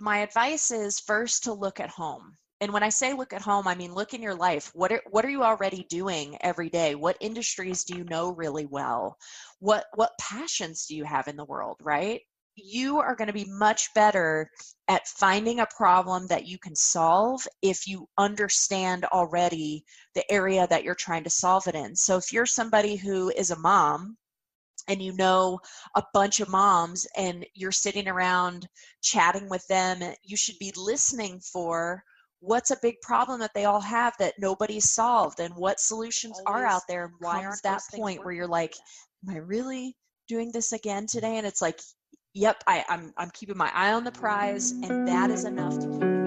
my advice is first to look at home. And when i say look at home i mean look in your life. What are what are you already doing every day? What industries do you know really well? What what passions do you have in the world right? You are going to be much better at finding a problem that you can solve if you understand already the area that you're trying to solve it in. So if you're somebody who is a mom and you know a bunch of moms and you're sitting around chatting with them you should be listening for what's a big problem that they all have that nobody's solved and what solutions Always, are out there and why aren't that point where you're like am i really doing this again today? And it's like yep I, I'm, I'm keeping my eye on the prize and that is enough. to keep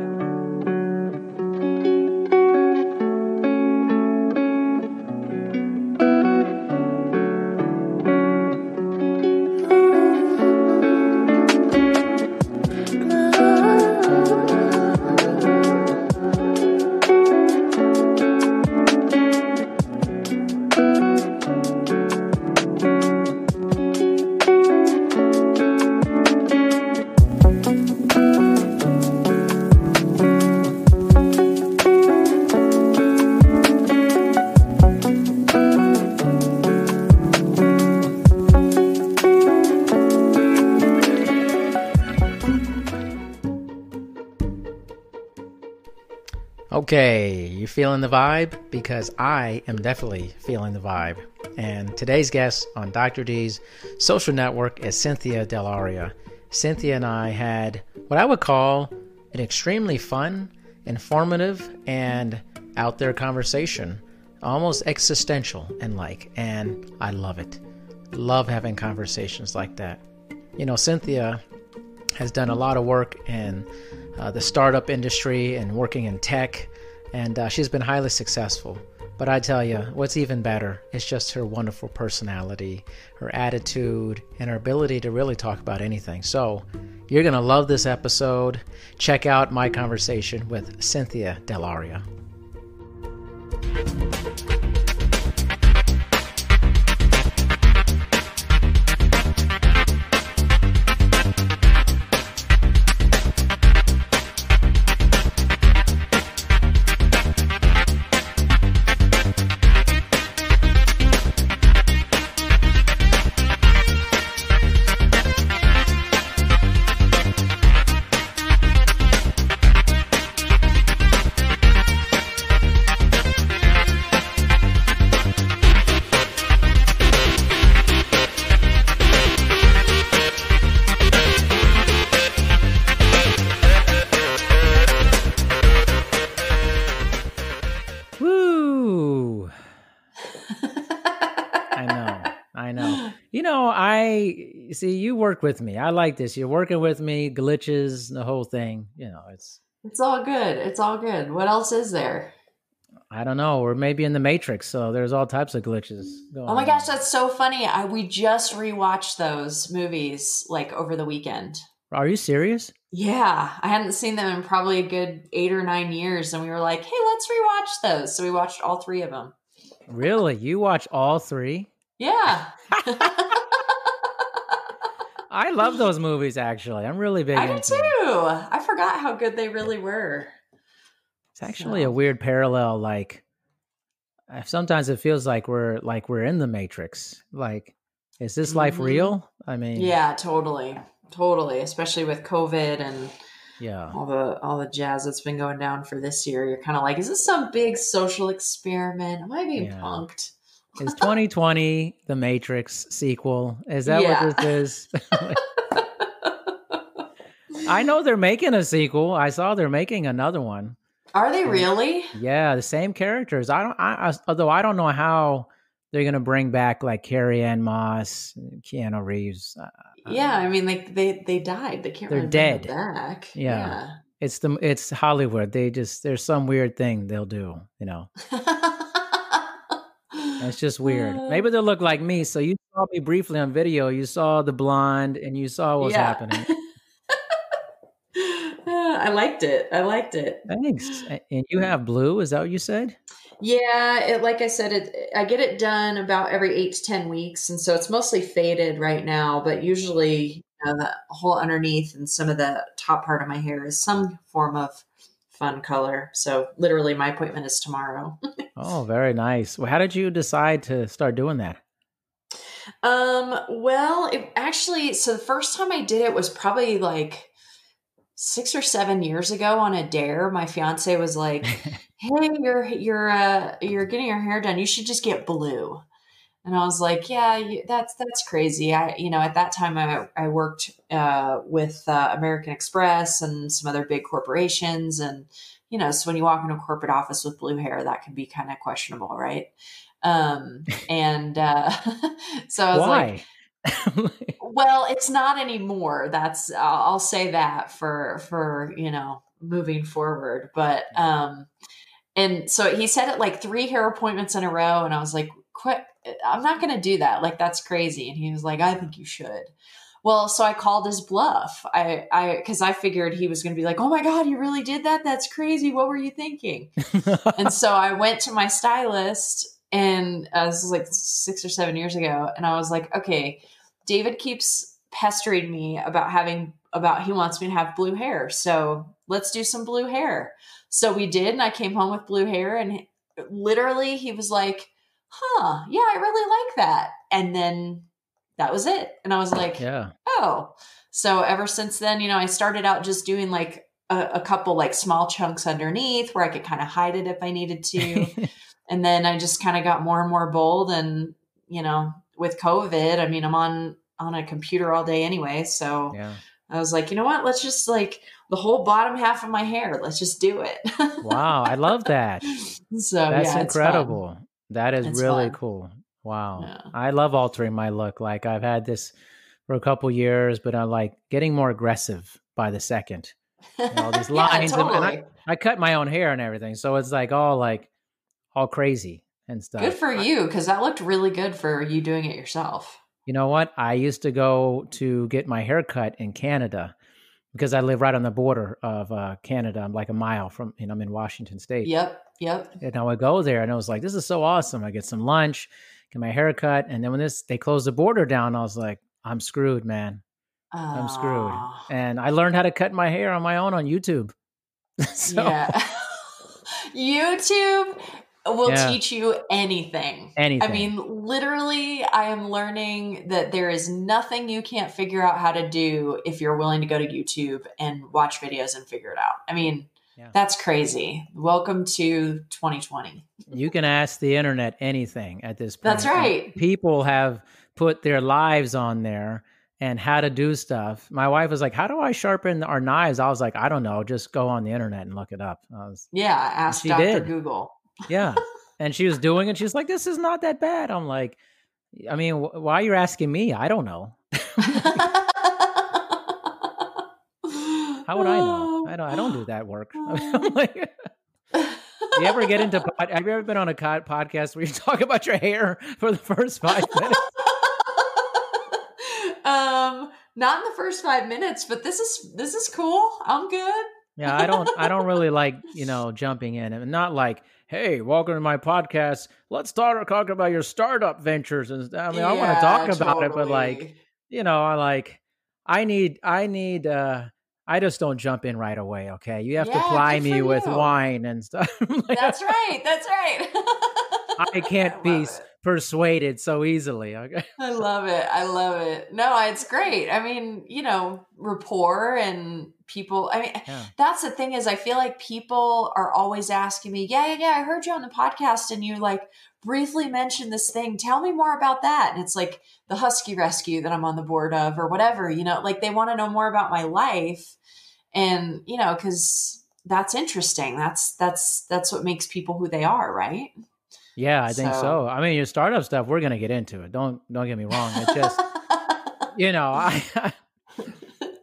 Okay, you feeling the vibe? Because I am definitely feeling the vibe. And today's guest on Dr. D's social network is Cynthia Delaria. Cynthia and I had what I would call an extremely fun, informative, and out there conversation, almost existential and like. And I love it. Love having conversations like that. You know, Cynthia has done a lot of work in uh, the startup industry and working in tech and uh, she's been highly successful. But I tell you, what's even better is just her wonderful personality, her attitude, and her ability to really talk about anything. So, you're going to love this episode. Check out my conversation with Cynthia Delaria. Work with me. I like this. You're working with me, glitches, the whole thing. You know, it's it's all good. It's all good. What else is there? I don't know. Or maybe in the Matrix. So there's all types of glitches. oh my on. gosh, that's so funny. I we just rewatched those movies like over the weekend. Are you serious? Yeah, I hadn't seen them in probably a good eight or nine years, and we were like, "Hey, let's rewatch those." So we watched all three of them. Really? You watch all three? Yeah. I love those movies. Actually, I'm really big. I do too. Them. I forgot how good they really were. It's actually so. a weird parallel. Like sometimes it feels like we're like we're in the Matrix. Like, is this life mm-hmm. real? I mean, yeah, totally, totally. Especially with COVID and yeah, all the all the jazz that's been going down for this year. You're kind of like, is this some big social experiment? Am I being yeah. punked? Is 2020 the Matrix sequel? Is that yeah. what this is? I know they're making a sequel. I saw they're making another one. Are they really? Yeah, the same characters. I don't. I, I, although I don't know how they're gonna bring back like Carrie-Anne Moss, Keanu Reeves. Uh, yeah, I mean, like they they died. They can't. They're dead. back. Yeah. yeah. It's the it's Hollywood. They just there's some weird thing they'll do. You know. It's just weird. Uh, Maybe they'll look like me. So you saw me briefly on video. You saw the blonde and you saw what's yeah. happening. I liked it. I liked it. Thanks. And you have blue. Is that what you said? Yeah, it, like I said, it, I get it done about every eight to ten weeks, and so it's mostly faded right now. But usually, know, the whole underneath and some of the top part of my hair is some form of fun color. So literally, my appointment is tomorrow. oh, very nice. Well, how did you decide to start doing that? Um, well, it actually, so the first time I did it was probably like six or seven years ago on a dare. My fiance was like, "Hey, you're you're uh you're getting your hair done. You should just get blue." And I was like, "Yeah, that's that's crazy." I you know at that time I I worked uh, with uh, American Express and some other big corporations, and you know, so when you walk into a corporate office with blue hair, that can be kind of questionable, right? Um, and uh, so I was Why? like, well, it's not anymore. That's I'll, I'll say that for for you know moving forward. But um, and so he said it like three hair appointments in a row, and I was like, quit. I'm not going to do that. Like that's crazy. And he was like, I think you should. Well, so I called his bluff. I, I, because I figured he was going to be like, "Oh my god, you really did that? That's crazy. What were you thinking?" and so I went to my stylist and uh, this was like six or seven years ago. And I was like, okay, David keeps pestering me about having, about he wants me to have blue hair. So let's do some blue hair. So we did. And I came home with blue hair. And literally, he was like, huh, yeah, I really like that. And then that was it. And I was like, yeah. Oh. So ever since then, you know, I started out just doing like a, a couple like small chunks underneath where I could kind of hide it if I needed to. and then I just kind of got more and more bold. And you know, with COVID, I mean, I'm on on a computer all day anyway, so yeah. I was like, you know what? Let's just like the whole bottom half of my hair. Let's just do it. wow, I love that. So that's yeah, incredible. That is it's really fun. cool. Wow, yeah. I love altering my look. Like I've had this for a couple years, but I'm like getting more aggressive by the second. Know, all these lines, yeah, totally. and, and I, I cut my own hair and everything, so it's like all like all crazy and stuff. Good for you, because that looked really good for you doing it yourself. You know what? I used to go to get my hair cut in Canada because I live right on the border of uh, Canada. I'm like a mile from, you know, I'm in Washington State. Yep, yep. And I would go there, and I was like, "This is so awesome!" I get some lunch, get my hair cut, and then when this they closed the border down, I was like, "I'm screwed, man. I'm screwed." And I learned how to cut my hair on my own on YouTube. so. Yeah. YouTube will yeah. teach you anything. Anything. I mean, literally, I am learning that there is nothing you can't figure out how to do if you're willing to go to YouTube and watch videos and figure it out. I mean, yeah. that's crazy. Welcome to 2020. You can ask the internet anything at this point. That's right. People have put their lives on there and how to do stuff. My wife was like, "How do I sharpen our knives?" I was like, "I don't know. Just go on the internet and look it up." Was, yeah, ask Dr. Did. Google yeah. And she was doing it. She's like, this is not that bad. I'm like, I mean, wh- why are you asking me? I don't know. How would I know? I don't. I don't do that work. I'm like, you ever get into? Pod, have you ever been on a podcast where you talk about your hair for the first five minutes? um, not in the first five minutes, but this is this is cool. I'm good. yeah, I don't. I don't really like you know jumping in and not like hey, welcome to my podcast. Let's start talking about your startup ventures. And I mean, yeah, I want to talk about it, but like, you know, I like, I need, I need, uh, I just don't jump in right away. Okay. You have yeah, to ply me you. with wine and stuff. like, that's right. That's right. I can't I be it. persuaded so easily. Okay. I love it. I love it. No, it's great. I mean, you know, rapport and people i mean yeah. that's the thing is i feel like people are always asking me yeah yeah yeah i heard you on the podcast and you like briefly mentioned this thing. Tell me more about that. And it's like the husky rescue that i'm on the board of or whatever you know like they want to know more about my life and you know because that's interesting. That's that's that's what makes people who they are right? Yeah i think so, so. i mean your startup stuff we're gonna get into it. Don't don't get me wrong. It's just you know i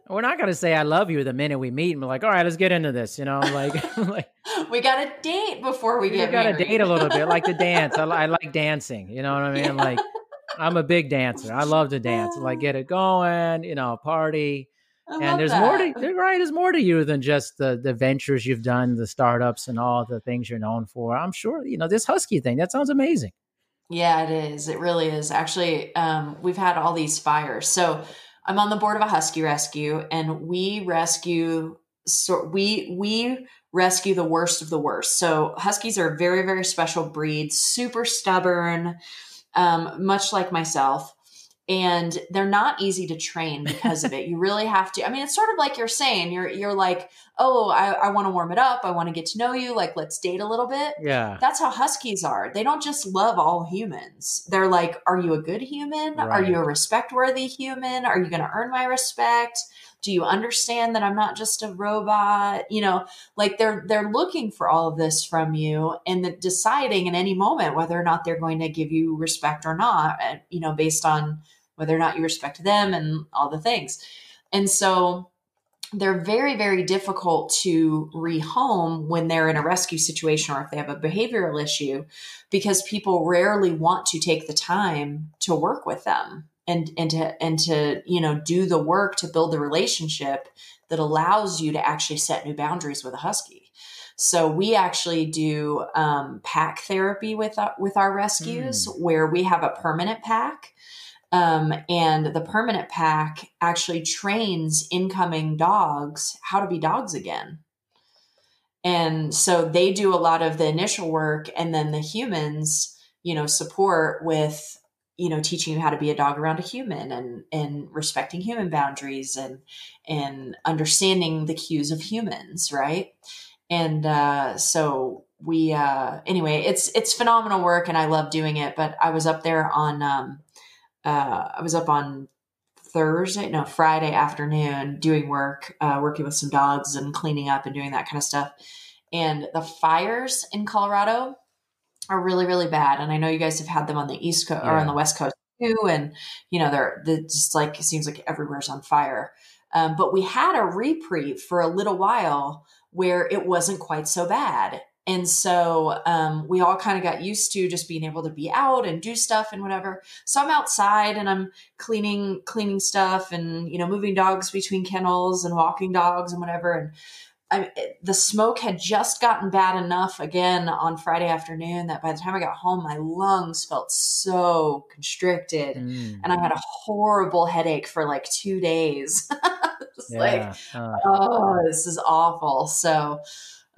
we're not gonna say I love you the minute we meet and we're like, all right, let's get into this. You know, like, like we got a date before we, we get. We got a date a little bit, like the dance. I, I, like dancing. You know what I mean? Yeah. Like, I'm a big dancer. I love to dance. Like, get it going. You know, party. And there's that. more to right. There's more to you than just the the ventures you've done, the startups, and all the things you're known for. I'm sure you know this husky thing. That sounds amazing. Yeah, it is. It really is. Actually, um, we've had all these fires. So I'm on the board of a husky rescue, and we rescue. So we we rescue the worst of the worst. So huskies are a very very special breed, super stubborn, um, much like myself and they're not easy to train because of it. You really have to. I mean, it's sort of like you're saying, you're you're like, oh, I, I want to warm it up. I want to get to know you. Like, let's date a little bit. Yeah. That's how huskies are. They don't just love all humans. They're like, are you a good human? Right. Are you a respect worthy human? Are you going to earn my respect? Do you understand that I'm not just a robot? You know, like they're they're looking for all of this from you and the, deciding in any moment whether or not they're going to give you respect or not. Eh, you know, based on whether or not you respect them and all the things. And so they're very, very difficult to rehome when they're in a rescue situation or if they have a behavioral issue because people rarely want to take the time to work with them and, and to and to you know do the work to build the relationship that allows you to actually set new boundaries with a husky. So we actually do um, pack therapy with uh, with our rescues, mm. where we have a permanent pack um, and the permanent pack actually trains incoming dogs how to be dogs again. And so they do a lot of the initial work, and then the humans, you know, support with, you know, teaching you how to be a dog around a human and and respecting human boundaries and and understanding the cues of humans, right? And uh, so we uh, anyway, it's it's phenomenal work, and I love doing it. But I was up there on um, uh, I was up on Thursday, no, Friday afternoon doing work, uh, working with some dogs and cleaning up and doing that kind of stuff. And the fires in Colorado are really, really bad. And I know you guys have had them on the East Coast yeah. or on the West Coast too. And, you know, they're, they're just like, it seems like everywhere's on fire. Um, but we had a reprieve for a little while where it wasn't quite so bad. And so um, we all kind of got used to just being able to be out and do stuff and whatever. So I'm outside and I'm cleaning cleaning stuff and you know moving dogs between kennels and walking dogs and whatever. And I, the smoke had just gotten bad enough again on Friday afternoon that by the time I got home, my lungs felt so constricted, mm. and I had a horrible headache for like two days. Just yeah. like, uh. oh, this is awful. So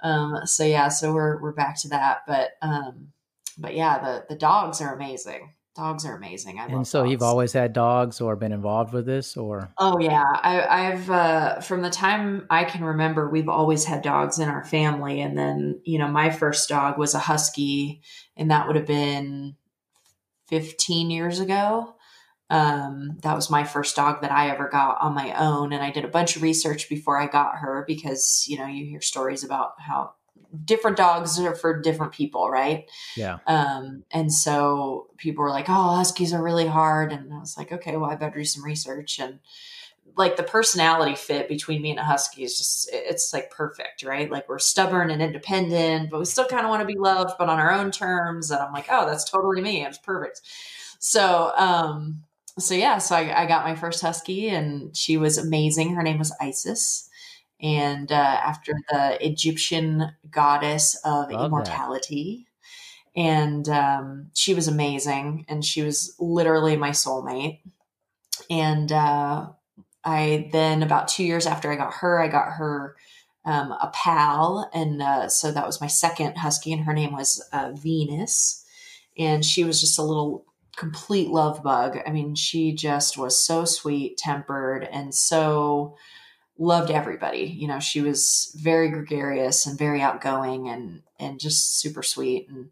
um, so yeah, so we're we're back to that. But um, but yeah, the the dogs are amazing. Dogs are amazing. I and so dogs. you've always had dogs or been involved with this or oh yeah I, i've uh, from the time i can remember we've always had dogs in our family and then you know my first dog was a husky and that would have been 15 years ago um, that was my first dog that I ever got on my own. And I did a bunch of research before I got her because, you know, you hear stories about how different dogs are for different people, right? Yeah. Um, and so people were like, oh, Huskies are really hard. And I was like, okay, well, I better do some research. And like the personality fit between me and a husky is just it's like perfect right like we're stubborn and independent but we still kind of want to be loved but on our own terms and i'm like oh that's totally me it's perfect so um so yeah, so I, I, got my first husky, and she was amazing. Her name was Isis, and uh, after the Egyptian goddess of Love immortality. That. And um, she was amazing, and she was literally my soulmate. And uh, I then, about two years after I got her, I got her um, a pal, and uh, so that was my second husky, and her name was uh, Venus, and she was just a little complete love bug. I mean, she just was so sweet tempered and so loved everybody. You know, she was very gregarious and very outgoing and and just super sweet. And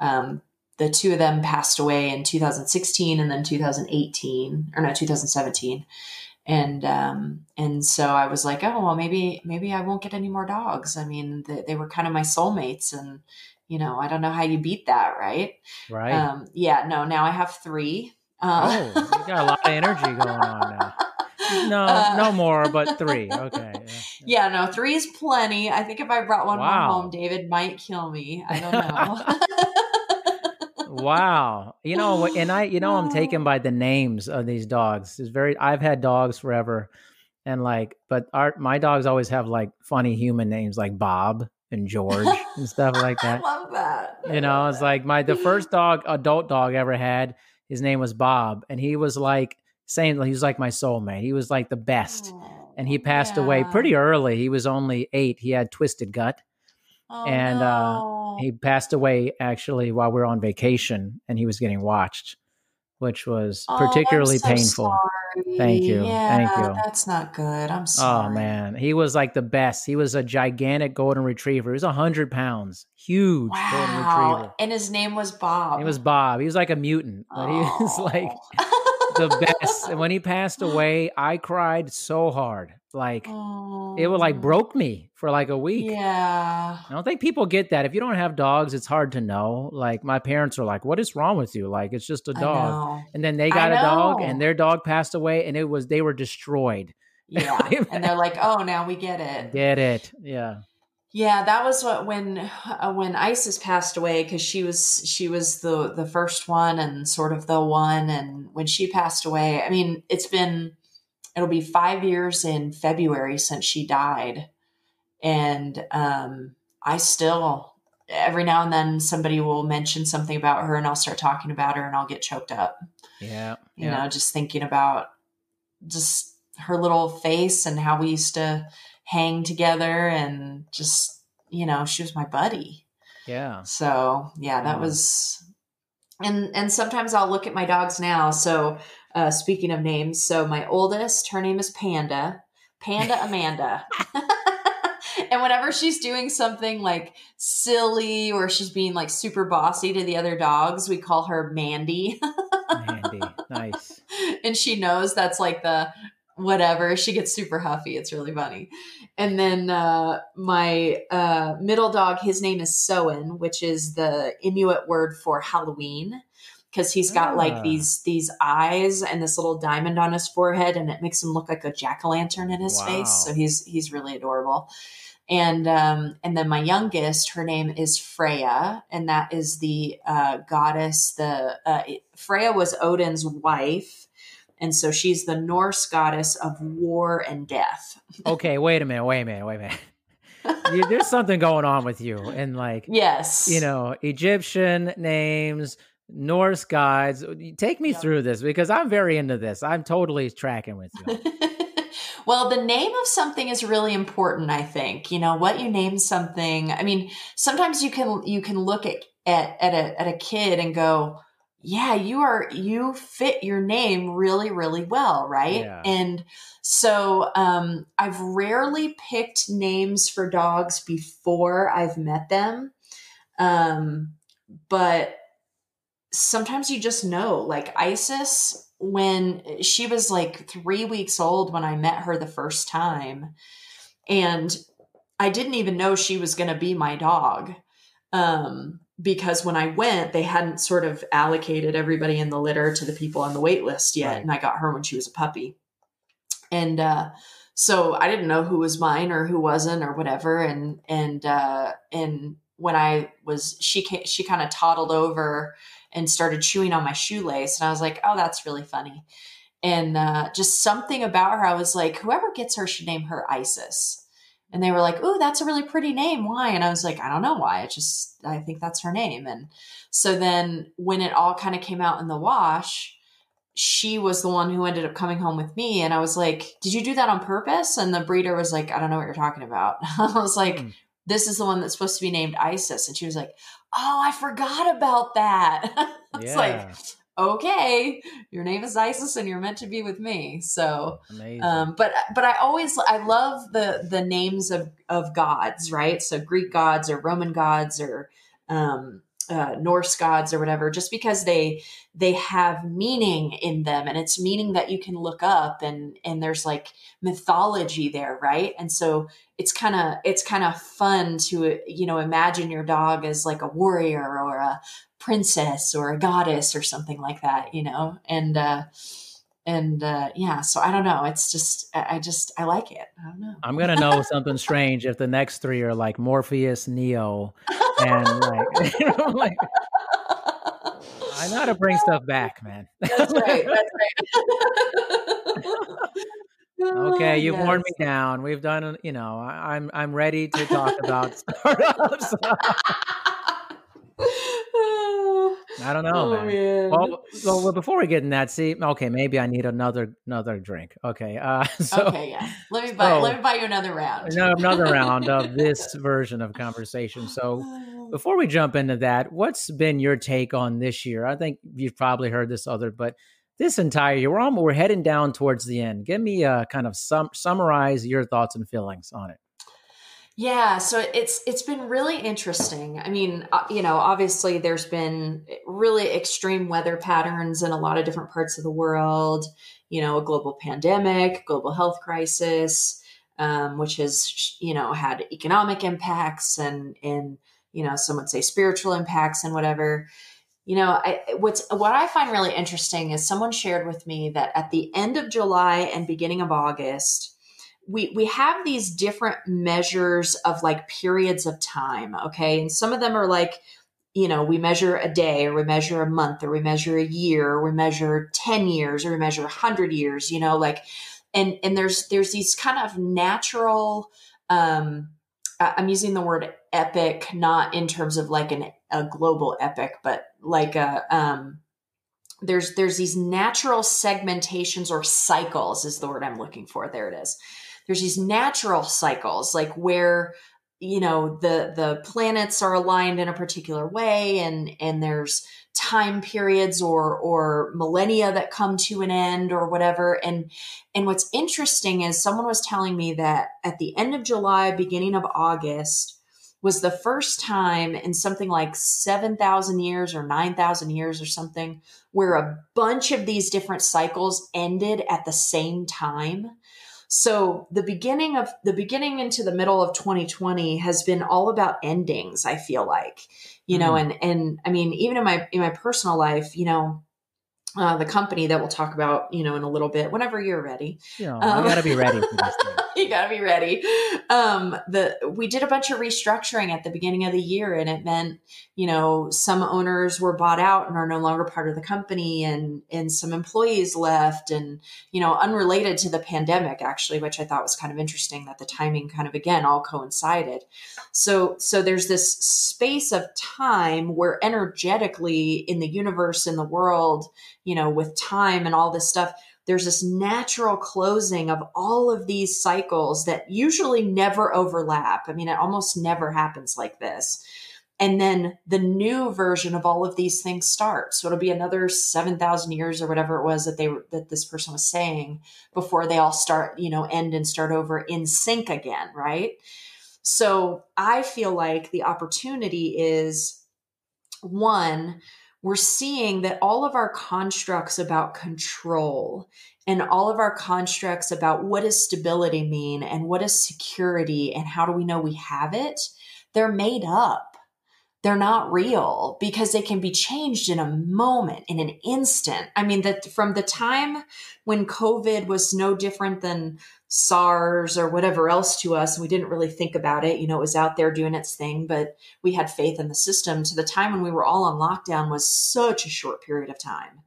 um, the two of them passed away in 2016 and then 2018 or no 2017 and um and so i was like oh well maybe maybe i won't get any more dogs i mean they, they were kind of my soulmates and you know, I don't know how you beat that, right? Right. Um, yeah, no, now I have three. Uh, oh, you got a lot of energy going on now. No, uh, no more, but three. Okay. Yeah, no, three is plenty. I think if I brought one wow. more home, David might kill me. I don't know. wow. You know, and I, you know, I'm taken by the names of these dogs. It's very. I've had dogs forever, and like, but our my dogs always have like funny human names, like Bob and George and stuff like that. I love that. I you know, it's like my the first dog, adult dog ever had. His name was Bob, and he was like saying he was like my soulmate. He was like the best. Oh, And he passed away pretty early. He was only eight. He had twisted gut. Oh, and, uh. He passed away actually while we were on vacation and he was getting watched, which was Oh, particularly so painful. sorry. Thank you. Yeah, Thank you. That's not good. I'm oh, sorry. Oh man, he was like the best. He was a gigantic golden retriever. He was a hundred pounds, huge golden retriever. And his name was Bob. He was Bob. He was like a mutant, but he was oh. like Oh. the best. And when he passed away, I cried so hard, like it would like Oh. broke me for like a week. Yeah. I don't think people get that. If you don't have dogs, it's hard to know. Like my parents are like, "What is wrong with you? Like it's just a dog." And then they got a dog, and their dog passed away, and it was they were destroyed. Yeah. and they're like, oh, now we get it. Get it? Yeah. Yeah, that was what when uh, when Isis passed away because she was she was the the first one and sort of the one, and when she passed away, I mean, it's been it'll be five years in February since she died, and um, I still every now and then somebody will mention something about her, and I'll start talking about her, and I'll get choked up, Yeah. you yeah. know, just thinking about just her little face and how we used to hang together and just you know she was my buddy Yeah. so yeah that Wow. was and and sometimes i'll look at my dogs now so uh speaking of names so my oldest her name is panda. Panda amanda. And whenever she's doing something like silly or she's being like super bossy to the other dogs we call her mandy. Mandy. Nice. and she knows that's like the whatever. She gets super huffy. It's really funny. And then uh my uh middle dog his name is soen which is the inuit word for halloween because he's got Ah. like these these eyes and this little diamond on his forehead and it makes him look like a jack-o'-lantern in his Wow. face so he's he's really adorable and um and then my youngest her name is freya and that is the uh goddess the uh freya was odin's wife and so she's the Norse goddess of war and death. Okay, wait a minute. Wait a minute. Wait a minute. There's something going on with you, and like Yes. you know, Egyptian names, Norse gods. Take me Yep. through this because I'm very into this. I'm totally tracking with you. well, the name of something is really important, I think. You know, what you name something. I mean, sometimes you can you can look at at at a at a kid and go, "Yeah, you are you fit your name really really well, right?" Yeah. And so um I've rarely picked names for dogs before I've met them. Um but sometimes you just know like isis when she was like three weeks old when i met her the first time and i didn't even know she was going to be my dog um, because when i went they hadn't sort of allocated everybody in the litter to the people on the wait list yet Right. and i got her when she was a puppy and uh, so i didn't know who was mine or who wasn't or whatever and and uh, and when i was she came, she kind of toddled over and started chewing on my shoelace. And I was like, oh, that's really funny. And uh, just something about her, I was like, whoever gets her should name her Isis. And they were like, oh, that's a really pretty name. Why? And I was like, I don't know why. It just, I think that's her name. And so then when it all kind of came out in the wash, she was the one who ended up coming home with me. And I was like, did you do that on purpose? And the breeder was like, I don't know what you're talking about. I was like, Hmm. This is the one that's supposed to be named Isis. And she was like, oh, I forgot about that. it's yeah. like, okay, your name is Isis and you're meant to be with me. So, um, but but I always I love the the names of of gods, right? So Greek gods or Roman gods or um, uh, Norse gods or whatever, just because they they have meaning in them, and it's meaning that you can look up, and and there's like mythology there, right? And so it's kind of it's kind of fun to you know imagine your dog as like a warrior or a princess or a goddess or something like that, you know, and. uh and uh yeah so i don't know it's just i just i like it i don't know I'm gonna know something strange if the next three are like Morpheus, Neo, and like, you know, like I know how to bring stuff back, man. that's right that's right Okay, you've worn me down. We've done, you know, I'm I'm ready to talk about startups. I don't know, oh, man. man. Well, well, before we get in that, see, okay, maybe I need another another drink. Okay, uh, so, okay, yeah. Let me buy. So, let me buy you another round. another round of this version of conversation. So, before we jump into that, what's been your take on this year? I think you've probably heard this other, but this entire year, we're almost, we're heading down towards the end. Give me a kind of sum, summarize your thoughts and feelings on it. Yeah, so it's it's been really interesting. I mean, uh, you know, obviously there's been really extreme weather patterns in a lot of different parts of the world. You know, a global pandemic, global health crisis, um, which has you know had economic impacts and and you know some would say spiritual impacts and whatever. You know, I, what's what I find really interesting is someone shared with me that at the end of July and beginning of August we we have these different measures of like periods of time okay? And some of them are like you know we measure a day or we measure a month or we measure a year or we measure 10 years or we measure 100 years you know like and and there's there's these kind of natural um i'm using the word epic not in terms of like an a global epic but like a um there's there's these natural segmentations or cycles is the word i'm looking for. There it is there's these natural cycles like where you know the the planets are aligned in a particular way and and there's time periods or or millennia that come to an end or whatever. And and what's interesting is someone was telling me that at the end of July beginning of August was the first time in something like 7,000 years or 9,000 years or something where a bunch of these different cycles ended at the same time so the beginning of the beginning into the middle of 2020 has been all about endings, I feel like. You know, mm-hmm. and and I mean, even in my in my personal life, you know, uh, the company that we'll talk about, you know, in a little bit, whenever you're ready. Yeah, um, I gotta be ready for this. you gotta be ready. Um, the we did a bunch of restructuring at the beginning of the year, and it meant, you know, some owners were bought out and are no longer part of the company, and and some employees left, and you know, unrelated to the pandemic, actually, which I thought was kind of interesting that the timing kind of again all coincided. So so there's this space of time where energetically in the universe in the world you know, with time and all this stuff, there's this natural closing of all of these cycles that usually never overlap. I mean, it almost never happens like this. And then the new version of all of these things starts. So it'll be another 7,000 years or whatever it was that they that this person was saying before they all start, you know, end and start over in sync again, right? So I feel like the opportunity is one, we're seeing that all of our constructs about control and all of our constructs about what does stability mean and what is security and how do we know we have it, they're made up. They're not real because they can be changed in a moment, in an instant. I mean, that from the time when COVID was no different than SARS or whatever else to us. And we didn't really think about it. You know, it was out there doing its thing, but we had faith in the system. To the time when we were all on lockdown was such a short period of time.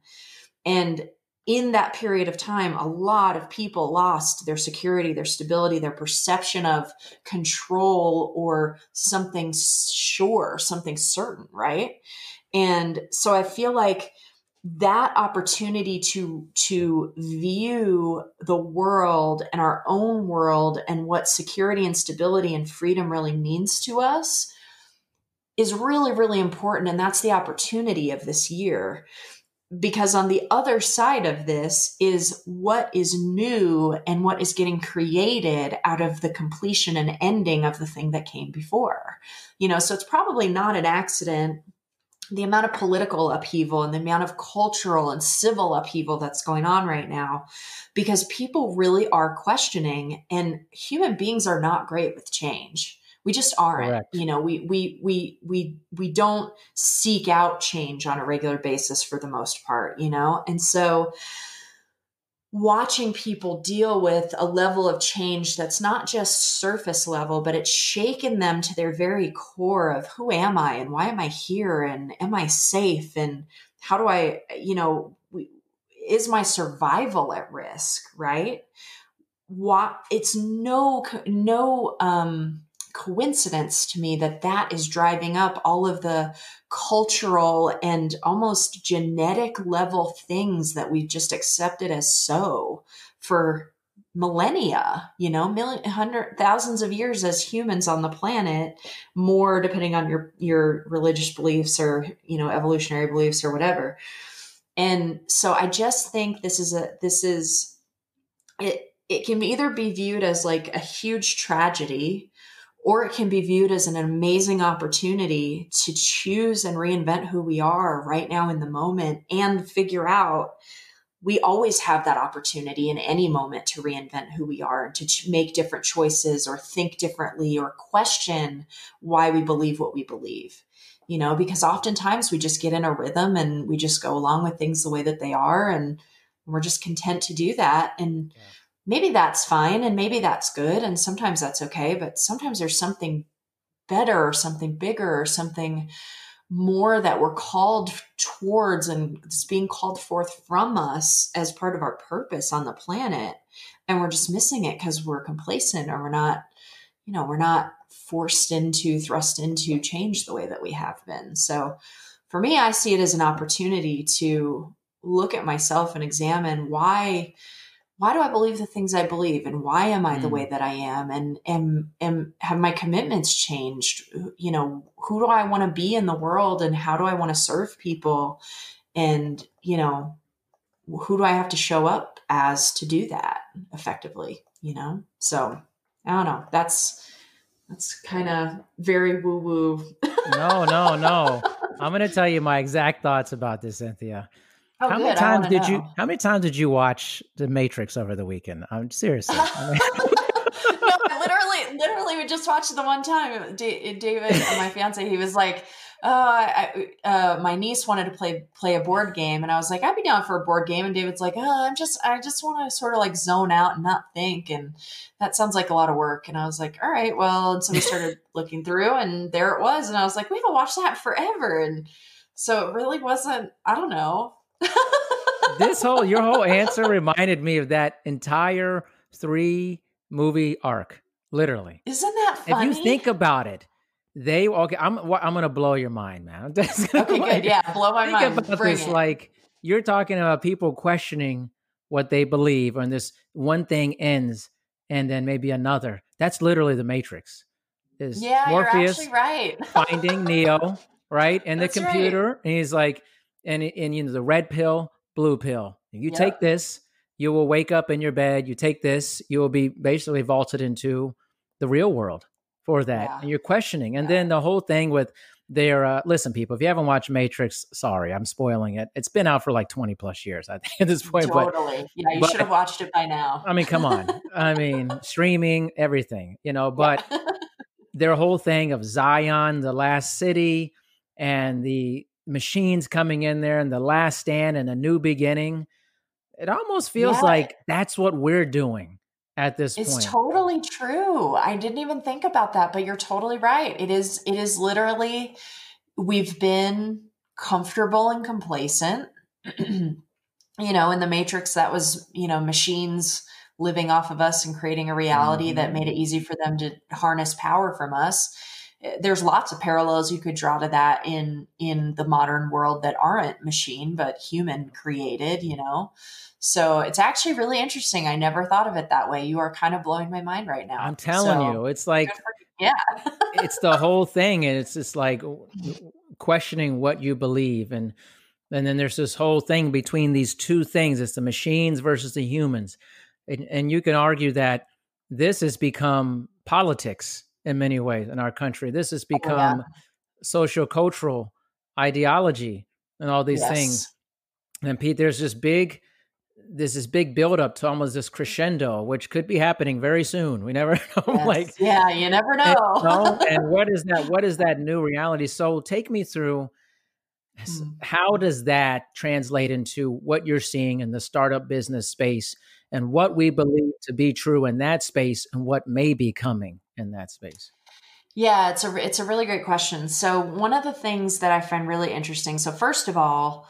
And in that period of time, a lot of people lost their security, their stability, their perception of control or something sure, something certain, right? And so I feel like that opportunity to to view the world and our own world and what security and stability and freedom really means to us is really really important. And that's the opportunity of this year. Because on the other side of this is what is new and what is getting created out of the completion and ending of the thing that came before. You know so it's probably not an accident the amount of political upheaval and the amount of cultural and civil upheaval that's going on right now because people really are questioning and human beings are not great with change. We just aren't. Correct. you know we we we we we don't seek out change on a regular basis for the most part you know? And so watching people deal with a level of change that's not just surface level, but it's shaken them to their very core of who am I and why am I here and am I safe and how do I, you know, is my survival at risk, right? What it's no no um coincidence to me that that is driving up all of the cultural and almost genetic level things that we've just accepted as so for millennia you know million hundred thousands of years as humans on the planet more depending on your your religious beliefs or you know evolutionary beliefs or whatever. And so i just think this is a this is it it can either be viewed as like a huge tragedy or it can be viewed as an amazing opportunity to choose and reinvent who we are right now in the moment and figure out we always have that opportunity in any moment to reinvent who we are to ch- make different choices or think differently or question why we believe what we believe you know because oftentimes we just get in a rhythm and we just go along with things the way that they are and we're just content to do that and yeah maybe that's fine and maybe that's good and sometimes that's okay but sometimes there's something better or something bigger or something more that we're called towards and it's being called forth from us as part of our purpose on the planet. And we're just missing it because we're complacent or we're not you know we're not forced into thrust into change the way that we have been. So for me i see it as an opportunity to look at myself and examine why why do I believe the things I believe? And why am I mm. the way that I am? And am am have my commitments changed? You know who do I want to be in the world and how do I want to serve people? And you know who do I have to show up as to do that effectively you know? So I don't know. That's that's kind of very woo woo no no no. I'm going to tell you my exact thoughts about this Cynthia Oh, how good. many times did know. you how many times did you watch The Matrix over the weekend? I'm seriously. I mean, no, I literally, literally, we just watched the one time. David, my fiance, he was like, "Oh, I, uh, my niece wanted to play play a board game," and I was like, "I'd be down for a board game." And David's like, "Oh, I'm just, I just want to sort of like zone out and not think," and that sounds like a lot of work. And I was like, "All right, well," and so we started looking through, and there it was, and I was like, "We haven't watched that forever," and so it really wasn't. I don't know this whole your whole answer reminded me of that entire three movie arc. Literally, isn't that funny? If you think about it, they okay. I'm I'm gonna blow your mind, man. okay, like, good. Yeah, blow my think mind. About Bring this, it. like you're talking about people questioning what they believe, and this one thing ends, and then maybe another. That's literally the Matrix. Is yeah, Morpheus you're actually right. finding Neo, right, and the computer, right. and he's like, and and you know the red pill, blue pill. You take this, you will wake up in your bed. You take this, you will be basically vaulted into the real world for that, yeah. and you're questioning. And yeah. then the whole thing with their uh, listen, people. If you haven't watched Matrix, sorry, I'm spoiling it. It's been out for like 20 plus years, I think, at this point. Totally, but, yeah, you should have watched it by now. I mean, come on. I mean, streaming, everything, you know. But their whole thing of Zion, the last city, and the machines coming in there and the last stand and a new beginning. It almost feels yeah. like that's what we're doing at this it's point. It's totally true. I didn't even think about that, but you're totally right. It is it is literally we've been comfortable and complacent. you know, in the matrix that was, you know, machines living off of us and creating a reality mm-hmm. that made it easy for them to harness power from us there's lots of parallels you could draw to that in in the modern world that aren't machine but human created you know? So it's actually really interesting. I never thought of it that way. You are kind of blowing my mind right now. I'm telling so, you it's like yeah. it's the whole thing and it's just like questioning what you believe and and then there's this whole thing between these two things. It's the machines versus the humans. And, and you can argue that this has become politics in many ways in our country. This has become oh, yeah. social cultural ideology and all these yes. things. And Pete, there's this big there's this big buildup to almost this crescendo, which could be happening very soon. We never know. Yes. like yeah, you never know. And, no, and what is that? What is that new reality? So take me through hmm. how does that translate into what you're seeing in the startup business space and what we believe to be true in that space and what may be coming in that space? Yeah, it's a it's a really great question. So one of the things that I find really interesting. So first of all,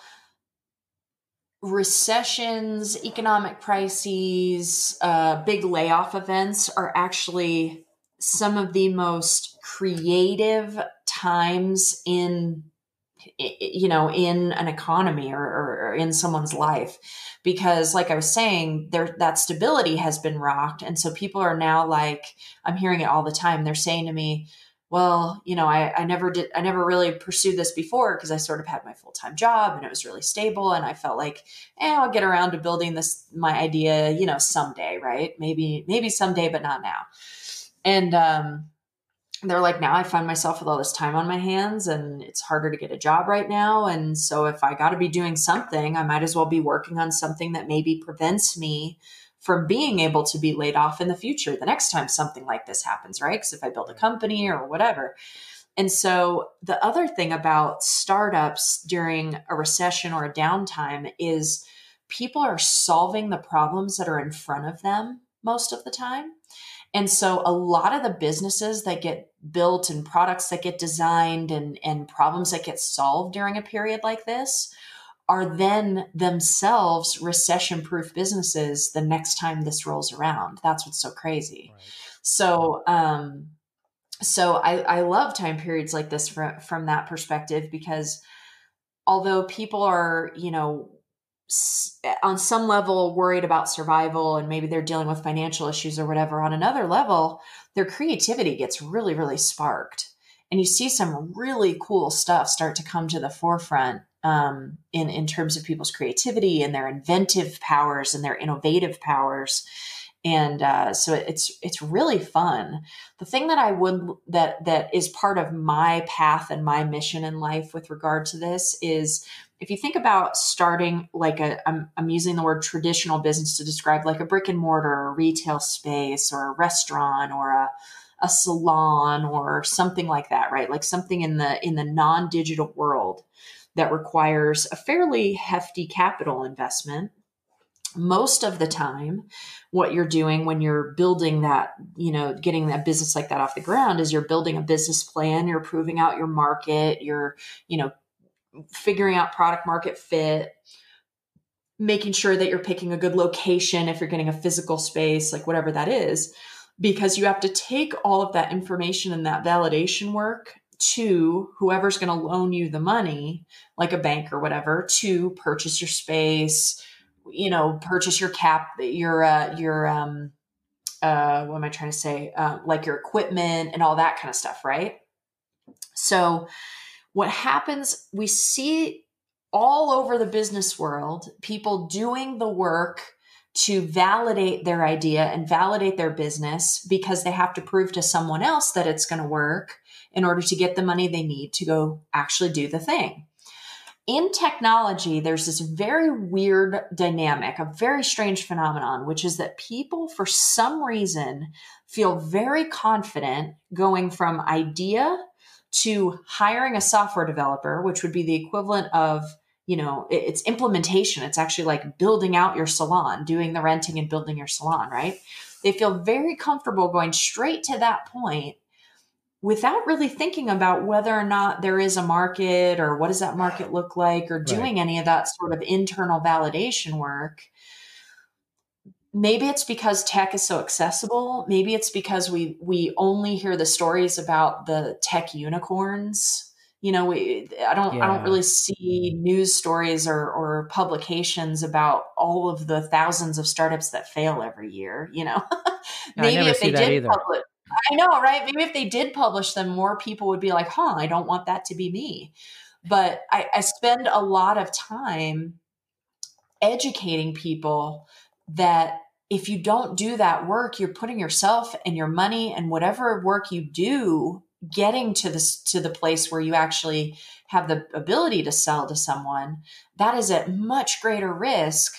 recessions, economic crises, uh, big layoff events are actually some of the most creative times in you know in an economy or, or, in someone's life. Because like i was saying there that stability has been rocked and so people are now like i'm hearing it all the time. They're saying to me well you know i, I never did i never really pursued this before because i sort of had my full-time job and it was really stable and i felt like eh, i'll get around to building this my idea you know someday right? Maybe maybe someday but not now. And um they're like, now I find myself with all this time on my hands and it's harder to get a job right now. And so if I got to be doing something, I might as well be working on something that maybe prevents me from being able to be laid off in the future the next time something like this happens, right? Because if I build a company or whatever. And so the other thing about startups during a recession or a downtime is people are solving the problems that are in front of them most of the time. And so a lot of the businesses that get built and products that get designed and, and problems that get solved during a period like this are then themselves recession proof businesses the next time this rolls around. That's what's so crazy. Right. So, um, so I, I love time periods like this from, from that perspective because although people are, you know, on some level worried about survival and maybe they're dealing with financial issues or whatever on another level their creativity gets really really sparked. And you see some really cool stuff start to come to the forefront um, in in terms of people's creativity and their inventive powers and their innovative powers. And uh, so it's it's really fun. The thing that i would that that is part of my path and my mission in life with regard to this is if you think about starting like a I'm, I'm using the word traditional business to describe like a brick and mortar or retail space or a restaurant or a a salon or something like that right? Like something in the in the non-digital world that requires a fairly hefty capital investment. Most of the time what you're doing when you're building that you know getting that business like that off the ground is you're building a business plan you're proving out your market you're you know figuring out product market fit, making sure that you're picking a good location if you're getting a physical space, like whatever that is, because you have to take all of that information and that validation work to whoever's going to loan you the money, like a bank or whatever, to purchase your space, you know, purchase your cap, your, uh, your, um, uh, what am I trying to say? Uh, like your equipment and all that kind of stuff, right? So, what happens, we see all over the business world people doing the work to validate their idea and validate their business because they have to prove to someone else that it's going to work in order to get the money they need to go actually do the thing. In technology, there's this very weird dynamic, a very strange phenomenon, which is that people, for some reason, feel very confident going from idea to hiring a software developer, which would be the equivalent of, you know, it's implementation. It's actually like building out your salon, doing the renting and building your salon, right? They feel very comfortable going straight to that point without really thinking about whether or not there is a market or what does that market look like or doing right. any of that sort of internal validation work maybe it's because tech is so accessible. Maybe it's because we we only hear the stories about the tech unicorns. You know we i don't yeah. i don't really see news stories or or publications about all of the thousands of startups that fail every year you know? Maybe if they did publish i know right? Maybe if they did publish them more people would be like huh i don't want that to be me. But i, I spend a lot of time educating people that if you don't do that work, you're putting yourself and your money and whatever work you do getting to this to the place where you actually have the ability to sell to someone that is at much greater risk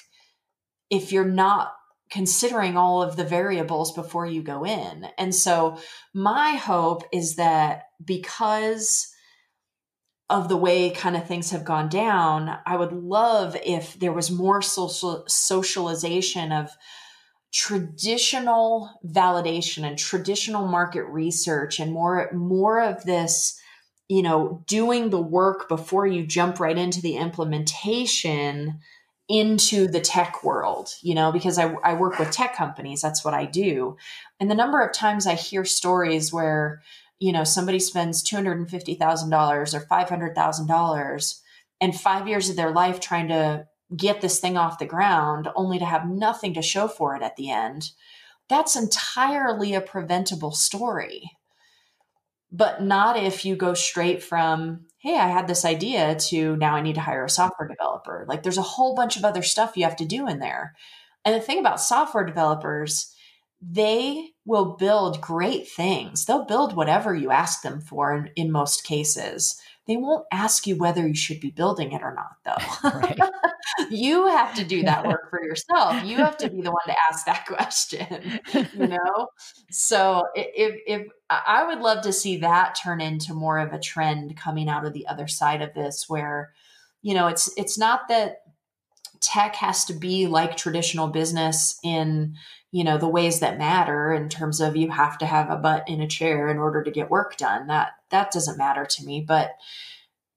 if you're not considering all of the variables before you go in. And so my hope is that because of the way kind of things have gone down, I would love if there was more social socialization of traditional validation and traditional market research and more more of this you know doing the work before you jump right into the implementation into the tech world, you know, because I, I work with tech companies. That's what I do. And the number of times I hear stories where, you know, somebody spends $250,000 or $500,000 and five years of their life trying to get this thing off the ground only to have nothing to show for it at the end. That's entirely a preventable story. But not if you go straight from, hey, I had this idea to now I need to hire a software developer. Like there's a whole bunch of other stuff you have to do in there. And the thing about software developers, they will build great things. They'll build whatever you ask them for in, in most cases. They won't ask you whether you should be building it or not, though. you have to do that work for yourself. You have to be the one to ask that question, you know? So if, if I would love to see that turn into more of a trend coming out of the other side of this where, you know, it's, it's not that tech has to be like traditional business in, you know the ways that matter in terms of you have to have a butt in a chair in order to get work done. That that doesn't matter to me but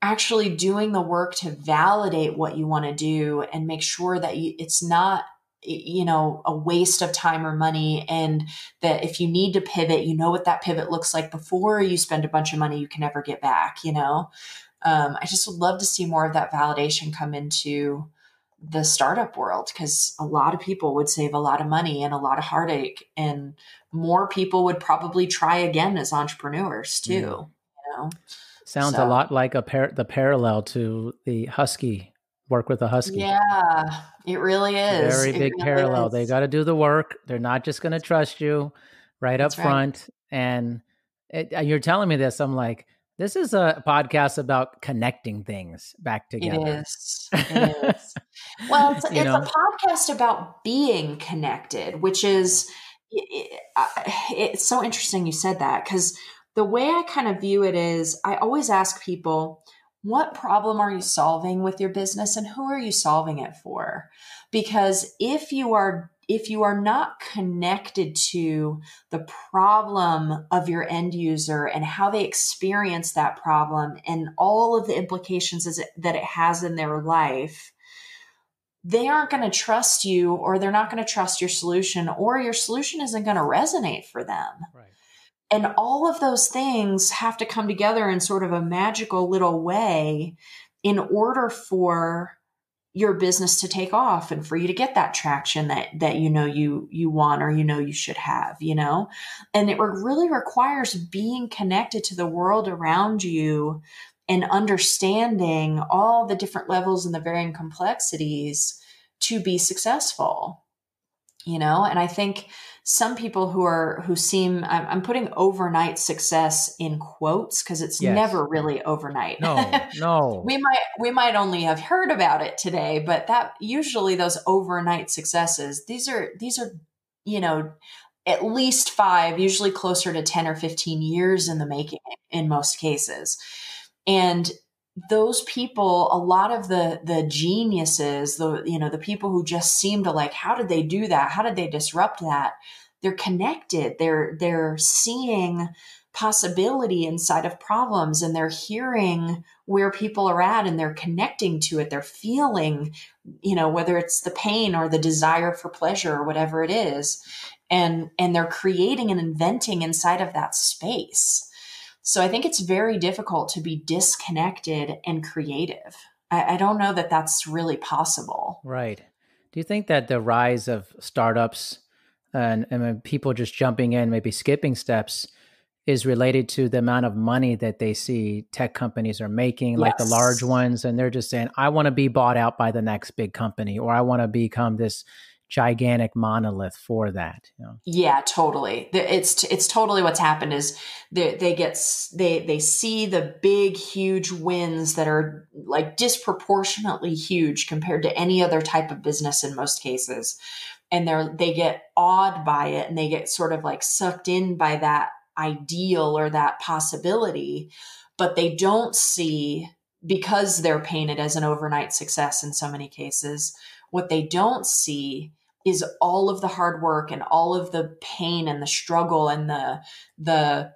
actually doing the work to validate what you want to do and make sure that you, it's not you know a waste of time or money and that if you need to pivot you know what that pivot looks like before you spend a bunch of money you can never get back you know? Um, i just would love to see more of that validation come into the startup world because a lot of people would save a lot of money and a lot of heartache and more people would probably try again as entrepreneurs too mm. you know sounds so. a lot like a par- the parallel to the husky work with a husky yeah it really is very it big really parallel is. they got to do the work they're not just going to trust you right That's up front right. and it, uh, you're telling me this i'm like this is a podcast about connecting things back together. It is. It is. well, it's, it's a podcast about being connected, which is it, it's so interesting you said that because the way I kind of view it is I always ask people, what problem are you solving with your business and who are you solving it for? Because if you are if you are not connected to the problem of your end user and how they experience that problem and all of the implications that it has in their life, they aren't going to trust you or they're not going to trust your solution or your solution isn't going to resonate for them. Right. And all of those things have to come together in sort of a magical little way in order for your business to take off and for you to get that traction that that you know you you want or you know you should have you know? And it really requires being connected to the world around you and understanding all the different levels and the varying complexities to be successful you know? And i think some people who are who seem I'm, I'm putting overnight success in quotes because it's yes. never really overnight. No, no. we might we might only have heard about it today, but that usually those overnight successes these are these are you know at least five, usually closer to 10 or 15 years in the making in most cases. And those people a lot of the the geniuses the you know the people who just seem to like how did they do that? How did they disrupt that? They're connected. They're they're seeing possibility inside of problems and they're hearing where people are at and they're connecting to it. They're feeling you know whether it's the pain or the desire for pleasure or whatever it is and and they're creating and inventing inside of that space so I think it's very difficult to be disconnected and creative. I, I don't know that that's really possible. Right. Do you think that the rise of startups and, and people just jumping in, maybe skipping steps, is related to the amount of money that they see tech companies are making, yes. like the large ones, and they're just saying, "I want to be bought out by the next big company," or "I want to become this gigantic monolith for that. You know? Yeah, totally. It's it's totally what's happened is they they get they they see the big huge wins that are like disproportionately huge compared to any other type of business in most cases, and they're they get awed by it and they get sort of like sucked in by that ideal or that possibility, but they don't see because they're painted as an overnight success in so many cases what they don't see is all of the hard work and all of the pain and the struggle and the the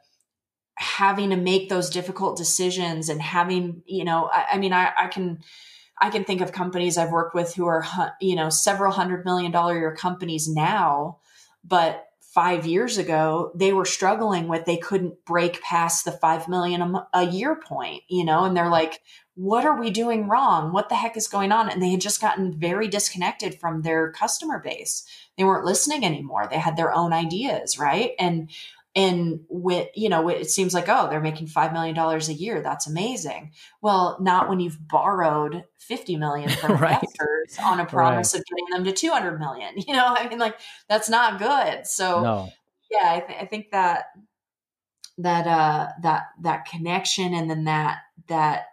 having to make those difficult decisions and having you know i, I mean I, I can I can think of companies I've worked with who are, you know, several hundred million dollar year companies now, but five years ago they were struggling with they couldn't break past the five million a, a year point, you know, and they're like, what are we doing wrong? What the heck is going on? And they had just gotten very disconnected from their customer base. They weren't listening anymore. They had their own ideas, right? And and with you know it seems like oh they're making five million dollars a year that's amazing well not when you've borrowed 50 million from right. investors on a promise right. of getting them to 200 million you know i mean like that's not good so no. yeah I, th- I think that that uh that that connection and then that that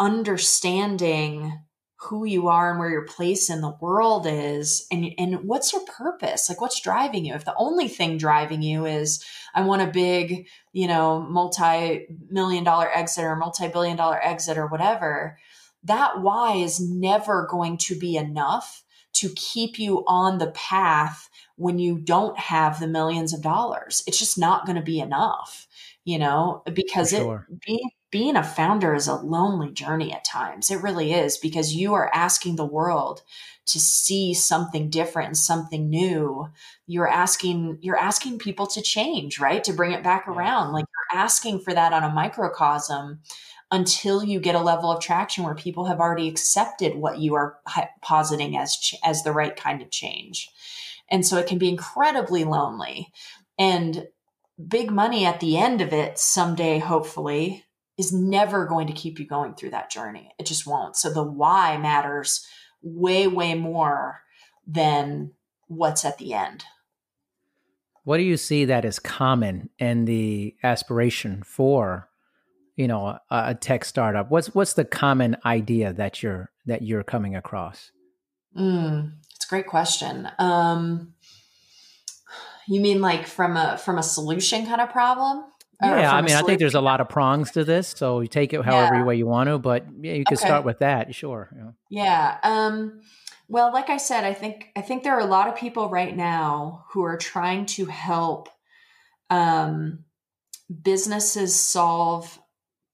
understanding who you are and where your place in the world is and and what's your purpose? Like what's driving you? If the only thing driving you is i want a big you know multi-million dollar exit or multi-billion dollar exit or whatever that why is never going to be enough to keep you on the path when you don't have the millions of dollars. It's just not going to be enough you know because sure. it being being a founder is a lonely journey at times. It really is because you are asking the world to see something different and something new. You're asking you're asking people to change, right? To bring it back around. Like you're asking for that on a microcosm until you get a level of traction where people have already accepted what you are positing as ch- as the right kind of change. And so it can be incredibly lonely. And big money at the end of it someday hopefully is never going to keep you going through that journey. It just won't. So the why matters way, way more than what's at the end. What do you see that is common in the aspiration for, you know, a, a tech startup? What's what's the common idea that you're that you're coming across? Mm, it's a great question. Um, you mean like from a from a solution kind of problem? Yeah, I mean, I think there's a lot of prongs to this, so you take it however yeah. way you want to. But yeah, you can okay. start with that, sure. Yeah. yeah. Um, well, like I said, I think I think there are a lot of people right now who are trying to help um, businesses solve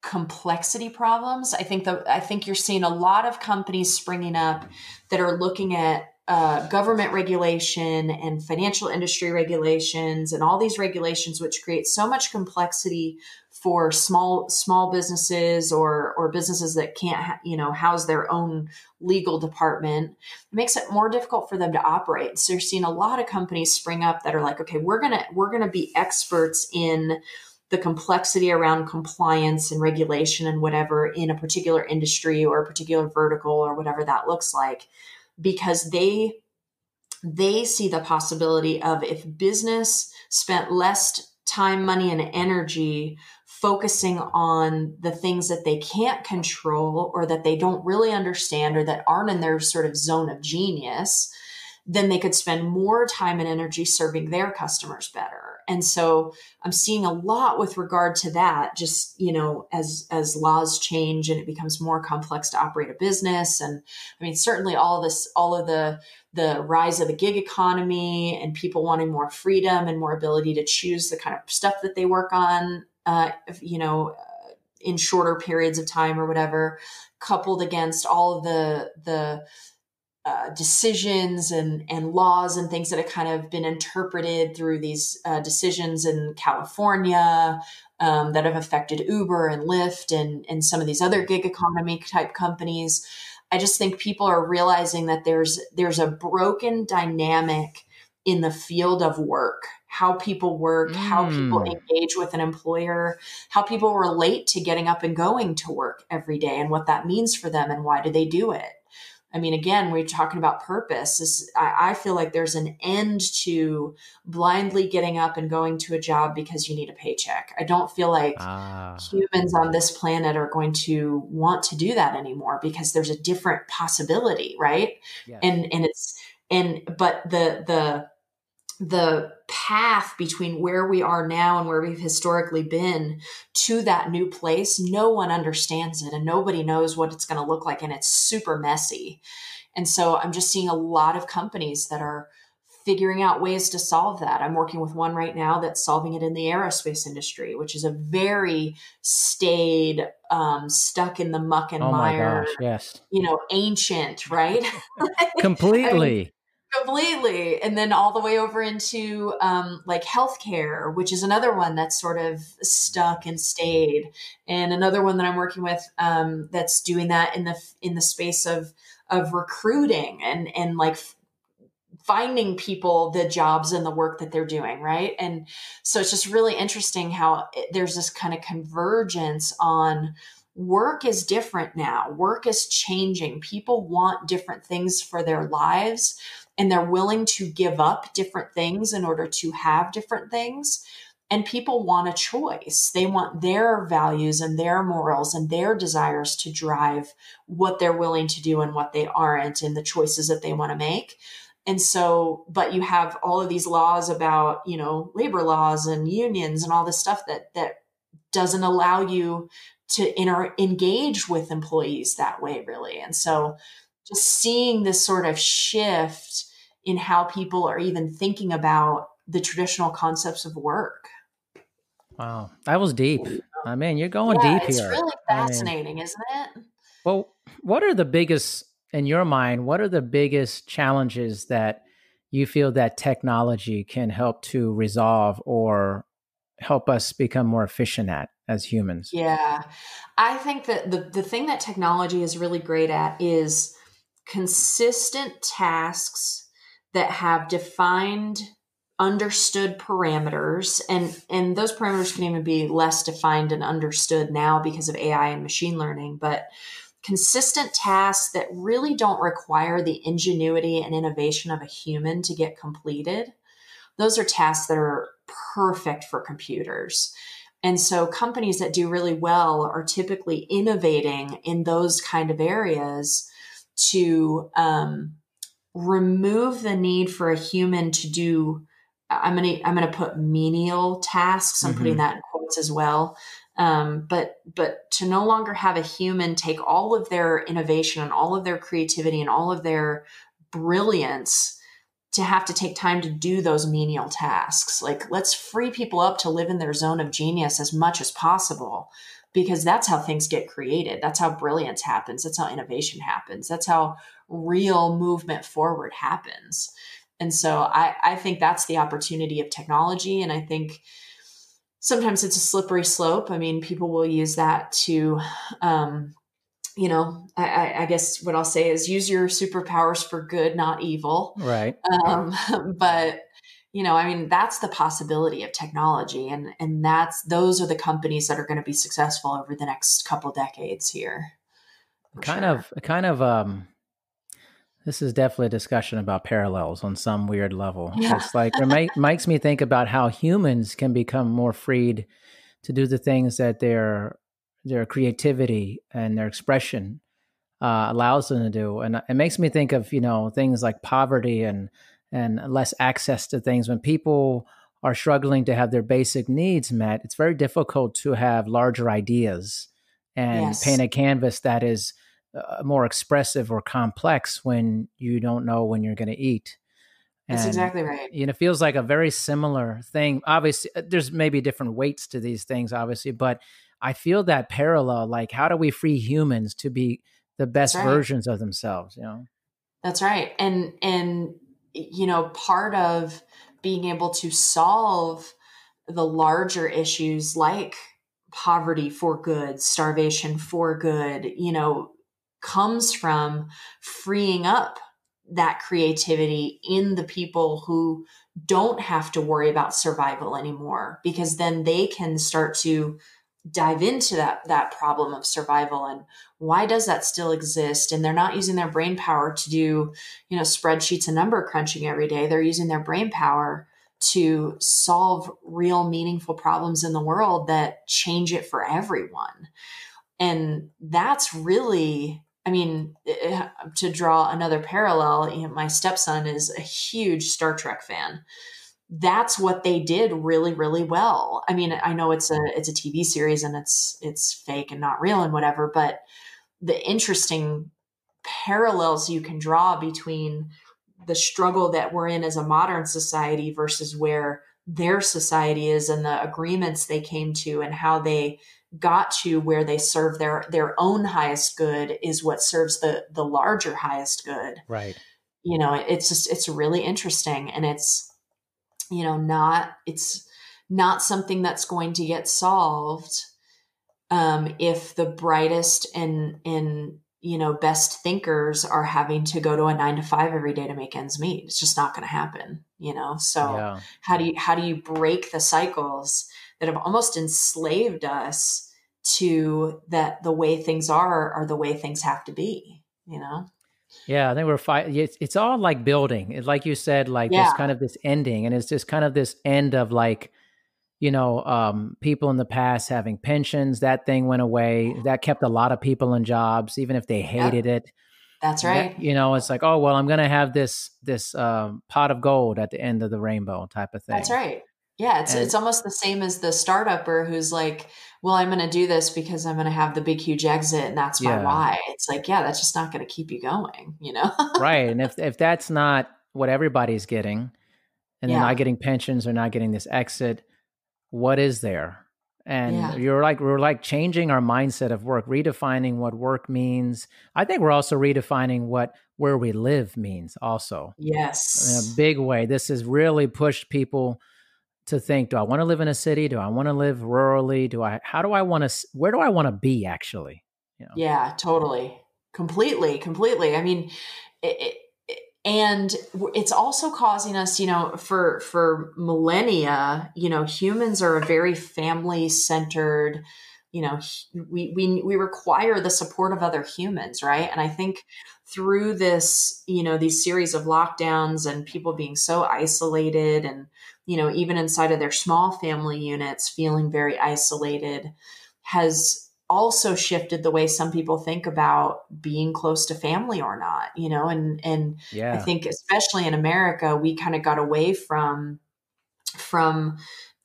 complexity problems. I think the I think you're seeing a lot of companies springing up that are looking at uh, government regulation and financial industry regulations and all these regulations which create so much complexity for small small businesses or or businesses that can't ha- you know house their own legal department it makes it more difficult for them to operate. So you're seeing a lot of companies spring up that are like okay we're gonna we're gonna be experts in the complexity around compliance and regulation and whatever in a particular industry or a particular vertical or whatever that looks like because they they see the possibility of if business spent less time, money, and energy focusing on the things that they can't control or that they don't really understand or that aren't in their sort of zone of genius, then they could spend more time and energy serving their customers better and so i'm seeing a lot with regard to that just you know as as laws change and it becomes more complex to operate a business. And i mean certainly all of this all of the the rise of the gig economy and people wanting more freedom and more ability to choose the kind of stuff that they work on uh, you know in shorter periods of time or whatever coupled against all of the the uh, decisions and, and laws and things that have kind of been interpreted through these uh, decisions in California um, that have affected Uber and Lyft and, and some of these other gig economy type companies. I just think people are realizing that there's there's a broken dynamic in the field of work how people work, mm. how people mm. engage with an employer, how people relate to getting up and going to work every day and what that means for them and why do they do it. I mean, again, we're talking about purpose. This, I, I, feel like there's an end to blindly getting up and going to a job because you need a paycheck. I don't feel like ah. humans on this planet are going to want to do that anymore because there's a different possibility, right? Yes. And and it's and but the the the path between where we are now and where we've historically been to that new place, no one understands it and nobody knows what it's going to look like. And it's super messy. And so I'm just seeing a lot of companies that are figuring out ways to solve that. I'm working with one right now that's solving it in the aerospace industry, which is a very staid, um, stuck in the muck and oh mire, gosh, yes, you know, ancient, right? Completely. I mean, completely. And then all the way over into um, like healthcare which is another one that's sort of stuck and staid. And another one that i'm working with um, that's doing that in the in the space of of recruiting and and like finding people the jobs and the work that they're doing right? And so it's just really interesting how it, there's this kind of convergence on work is different now. Work is changing. People want different things for their lives and they're willing to give up different things in order to have different things and people want a choice. They want their values and their morals and their desires to drive what they're willing to do and what they aren't and the choices that they want to make. And so, but you have all of these laws about, you know, labor laws and unions and all this stuff that that doesn't allow you to inter- engage with employees that way really. And so just seeing this sort of shift in how people are even thinking about the traditional concepts of work. Wow, that was deep. Uh, I mean, you're going yeah, deep it's here. It's really fascinating, I mean, isn't it? Well, what are the biggest in your mind? What are the biggest challenges that you feel that technology can help to resolve or help us become more efficient at as humans? Yeah, I think that the the thing that technology is really great at is consistent tasks that have defined understood parameters and and those parameters can even be less defined and understood now because of AI and machine learning but consistent tasks that really don't require the ingenuity and innovation of a human to get completed those are tasks that are perfect for computers. And so companies that do really well are typically innovating in those kind of areas to um, remove the need for a human to do i'm gonna i'm gonna put menial tasks i'm mm-hmm. putting that in quotes as well um, but but to no longer have a human take all of their innovation and all of their creativity and all of their brilliance to have to take time to do those menial tasks like let's free people up to live in their zone of genius as much as possible because that's how things get created. That's how brilliance happens. That's how innovation happens. That's how real movement forward happens. And so I, I think that's the opportunity of technology. And I think sometimes it's a slippery slope. I mean, people will use that to, um, you know, I, I, guess what I'll say is use your superpowers for good, not evil. Right. Um, but you know i mean that's the possibility of technology and and that's those are the companies that are going to be successful over the next couple decades here kind sure. of kind of um this is definitely a discussion about parallels on some weird level yeah. it's like it make, makes me think about how humans can become more freed to do the things that their their creativity and their expression uh, allows them to do and it makes me think of you know things like poverty and and less access to things. When people are struggling to have their basic needs met, it's very difficult to have larger ideas and yes. paint a canvas that is uh, more expressive or complex when you don't know when you're going to eat. And, That's exactly right. You know, it feels like a very similar thing. Obviously, uh, there's maybe different weights to these things, obviously, but I feel that parallel. Like, how do we free humans to be the best right. versions of themselves? You know, that's right. And and you know, part of being able to solve the larger issues like poverty for good, starvation for good, you know, comes from freeing up that creativity in the people who don't have to worry about survival anymore because then they can start to dive into that that problem of survival. And why does that still exist? And they're not using their brain power to do you know spreadsheets and number crunching every day. They're using their brain power to solve real meaningful problems in the world that change it for everyone. And that's really i mean eh, to draw another parallel you know, my stepson is a huge star trek fan. That's what they did really really well. I mean i know it's a it's a tv series and it's it's fake and not real and whatever but the interesting parallels you can draw between the struggle that we're in as a modern society versus where their society is and the agreements they came to and how they got to where they serve their their own highest good is what serves the the larger highest good. Right. You know it's just it's really interesting and it's you know not it's not something that's going to get solved um, if the brightest and and you know best thinkers are having to go to a nine to five every day to make ends meet. It's just not going to happen you know? So yeah. how do you how do you break the cycles that have almost enslaved us to that the way things are are the way things have to be you know yeah, I think we're fight. It's, it's all like building. It's like you said, like yeah. this kind of this ending, and it's just kind of this end of like you know, um, people in the past having pensions. That thing went away. That kept a lot of people in jobs, even if they hated it. That's right. That, you know, it's like, oh well, I'm going to have this this um, pot of gold at the end of the rainbow type of thing. That's right. Yeah, it's and, it's almost the same as the startupper who's like, well, I'm going to do this because I'm going to have the big huge exit, and that's my yeah. why. It's like, yeah, that's just not going to keep you going, you know? right. And if if that's not what everybody's getting, and yeah. they're not getting pensions, they're not getting this exit what is there and yeah. you're like we're like changing our mindset of work redefining what work means i think we're also redefining what where we live means also yes in a big way this has really pushed people to think do i want to live in a city? Do i want to live rurally? Do i how do i want to where do i want to be actually? You know? yeah totally. Completely completely. I mean it, it, and it's also causing us you know for for millennia you know humans are a very family centered you know we, we we require the support of other humans right? And i think through this you know these series of lockdowns and people being so isolated and you know even inside of their small family units feeling very isolated has also shifted the way some people think about being close to family or not you know and and yeah. i think especially in america we kind of got away from from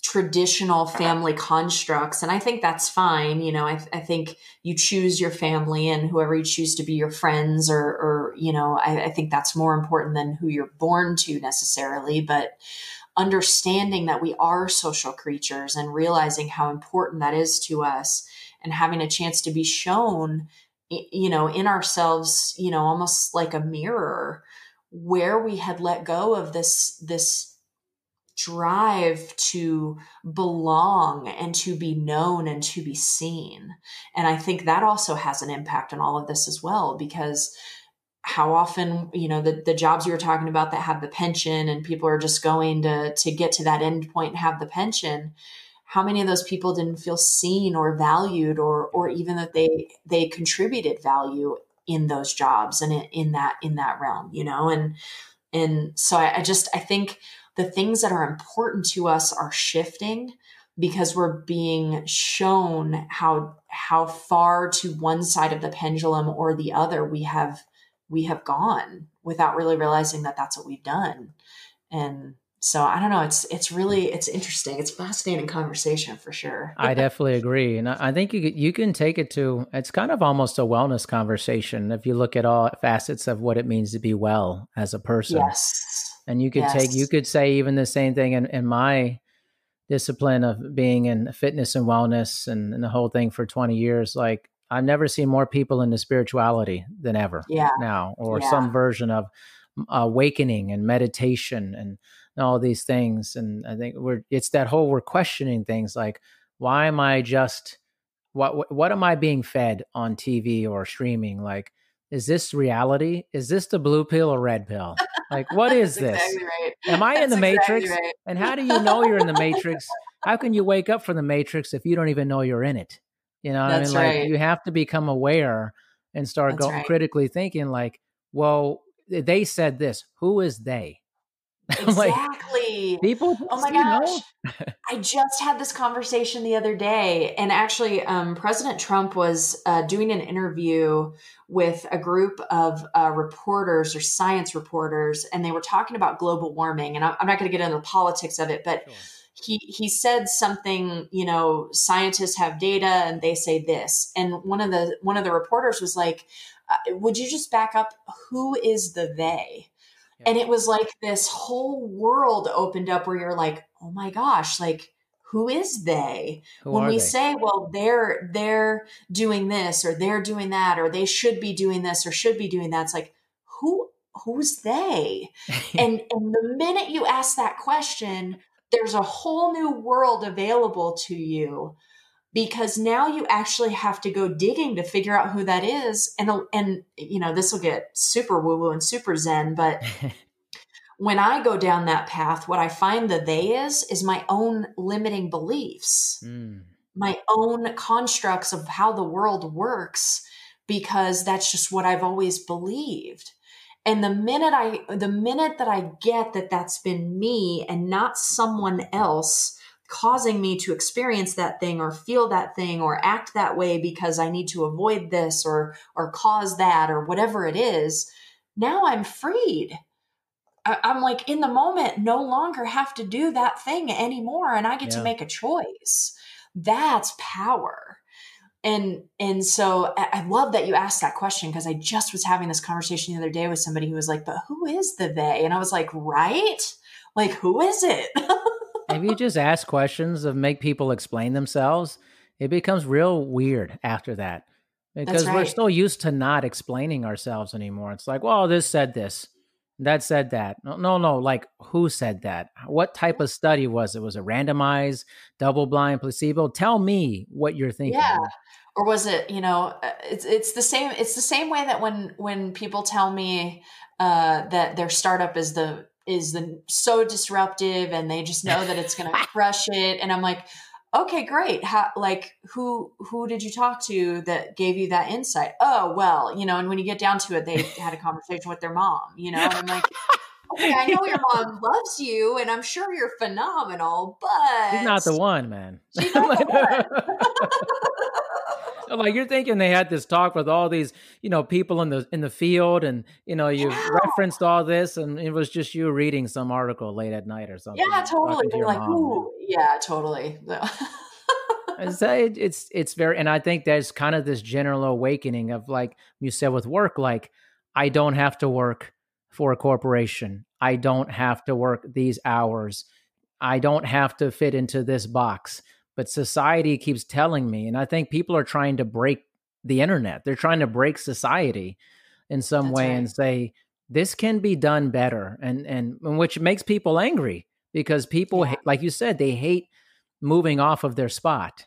traditional family constructs and i think that's fine you know I, I, think you choose your family and whoever you choose to be your friends or or you know I, I think that's more important than who you're born to necessarily but understanding that we are social creatures and realizing how important that is to us and having a chance to be shown you know in ourselves you know almost like a mirror where we had let go of this this drive to belong and to be known and to be seen. And i think that also has an impact on all of this as well because how often you know the, the jobs you were talking about that have the pension and people are just going to to get to that end point and have the pension how many of those people didn't feel seen or valued or or even that they they contributed value in those jobs and in, that in that realm you know? And and so I, I just i think the things that are important to us are shifting because we're being shown how how far to one side of the pendulum or the other we have we have gone without really realizing that that's what we've done and so I don't know. It's it's really it's interesting. It's fascinating conversation for sure. I definitely agree, and I think you you can take it to. It's kind of almost a wellness conversation if you look at all facets of what it means to be well as a person. Yes, and you could yes. take you could say even the same thing in, in my discipline of being in fitness and wellness and, and the whole thing for twenty years. Like I've never seen more people into spirituality than ever. Yeah. now or yeah. some version of awakening and meditation and all these things. And I think we're it's that whole we're questioning things like why am I just what what am I being fed on TV or streaming? Like, is this reality? Is this the blue pill or red pill? Like, what is this? Exactly right. Am I That's in the exactly matrix? Right. And how do you know you're in the matrix? How can you wake up from the matrix if you don't even know you're in it? You know, That's I mean, like you have to become aware and start going right. critically thinking, like, well, they said this. Who is they? Exactly. like, people. oh my gosh. I just had this conversation the other day, and actually, um, President Trump was uh, doing an interview with a group of uh, reporters or science reporters, and they were talking about global warming. And I'm, I'm not going to get into the politics of it, but. Sure. He, he said something you know scientists have data and they say this. And one of the one of the reporters was like uh, would you just back up? Who is the they? Yeah. And it was like this whole world opened up where you're like, oh my gosh, like who is they? Who when we they? say well they're they're doing this or they're doing that or they should be doing this or should be doing that it's like who who's they? And and the minute you ask that question there's a whole new world available to you because now you actually have to go digging to figure out who that is and and you know this will get super woo woo and super zen but when I go down that path, what I find the they is is my own limiting beliefs, Mm. my own constructs of how the world works, because that's just what I've always believed. And the minute I, the minute that I get that that's been me and not someone else causing me to experience that thing or feel that thing or act that way because I need to avoid this or or cause that or whatever it is, now I'm freed. I'm like in the moment, no longer have to do that thing anymore, and I get Yeah. to make a choice. That's power. And and so I love that you asked that question because I just was having this conversation the other day with somebody who was like, "But who is the they?" And I was like, "Right? Like who is it?" if you just ask questions of make people explain themselves, it becomes real weird after that. Because we're still used to not explaining ourselves anymore. It's like, well, this said this, that said that. No, no, no. Like, who said that? What type of study was it? Was it randomized, double blind, placebo? Tell me what you're thinking. Yeah. Or was it you know uh, it's it's the same it's the same way that when when people tell me uh that their startup is the is the so disruptive and they just know that it's going to crush it and i'm like okay great. How like who who did you talk to that gave you that insight? Oh well you know and when you get down to it they had a conversation with their mom you know and i'm like okay i know your mom loves you and i'm sure you're phenomenal but She's not the one, man. She's not the I'm like you're thinking they had this talk with all these, you know, people in the in the field, and you know, you Yeah. referenced all this, and it was just you reading some article late at night or something. Yeah, totally. to like, ooh, yeah, totally. It's, it- it's it's very, and I think there's kind of this general awakening of like you said with work, like I don't have to work for a corporation. I don't have to work these hours. I don't have to fit into this box. But society keeps telling me, and I think people are trying to break the internet. They're trying to break society in some That's way right. and say this can be done better, and and and which makes people angry because people, Yeah. like you said, they hate moving off of their spot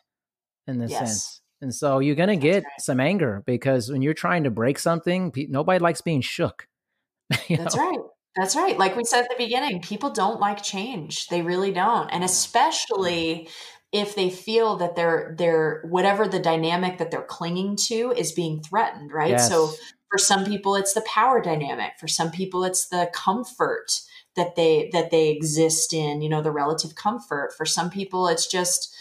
in the Yes. sense. And so you're going to get right. some anger because when you're trying to break something, pe- nobody likes being shook. That's know? right. That's right. Like we said at the beginning, people don't like change. They really don't. And especially if they feel that they're they're whatever the dynamic that they're clinging to is being threatened, right? So for some people it's the power dynamic. For some people it's the comfort that they that they exist in, you know, the relative comfort. For some people it's just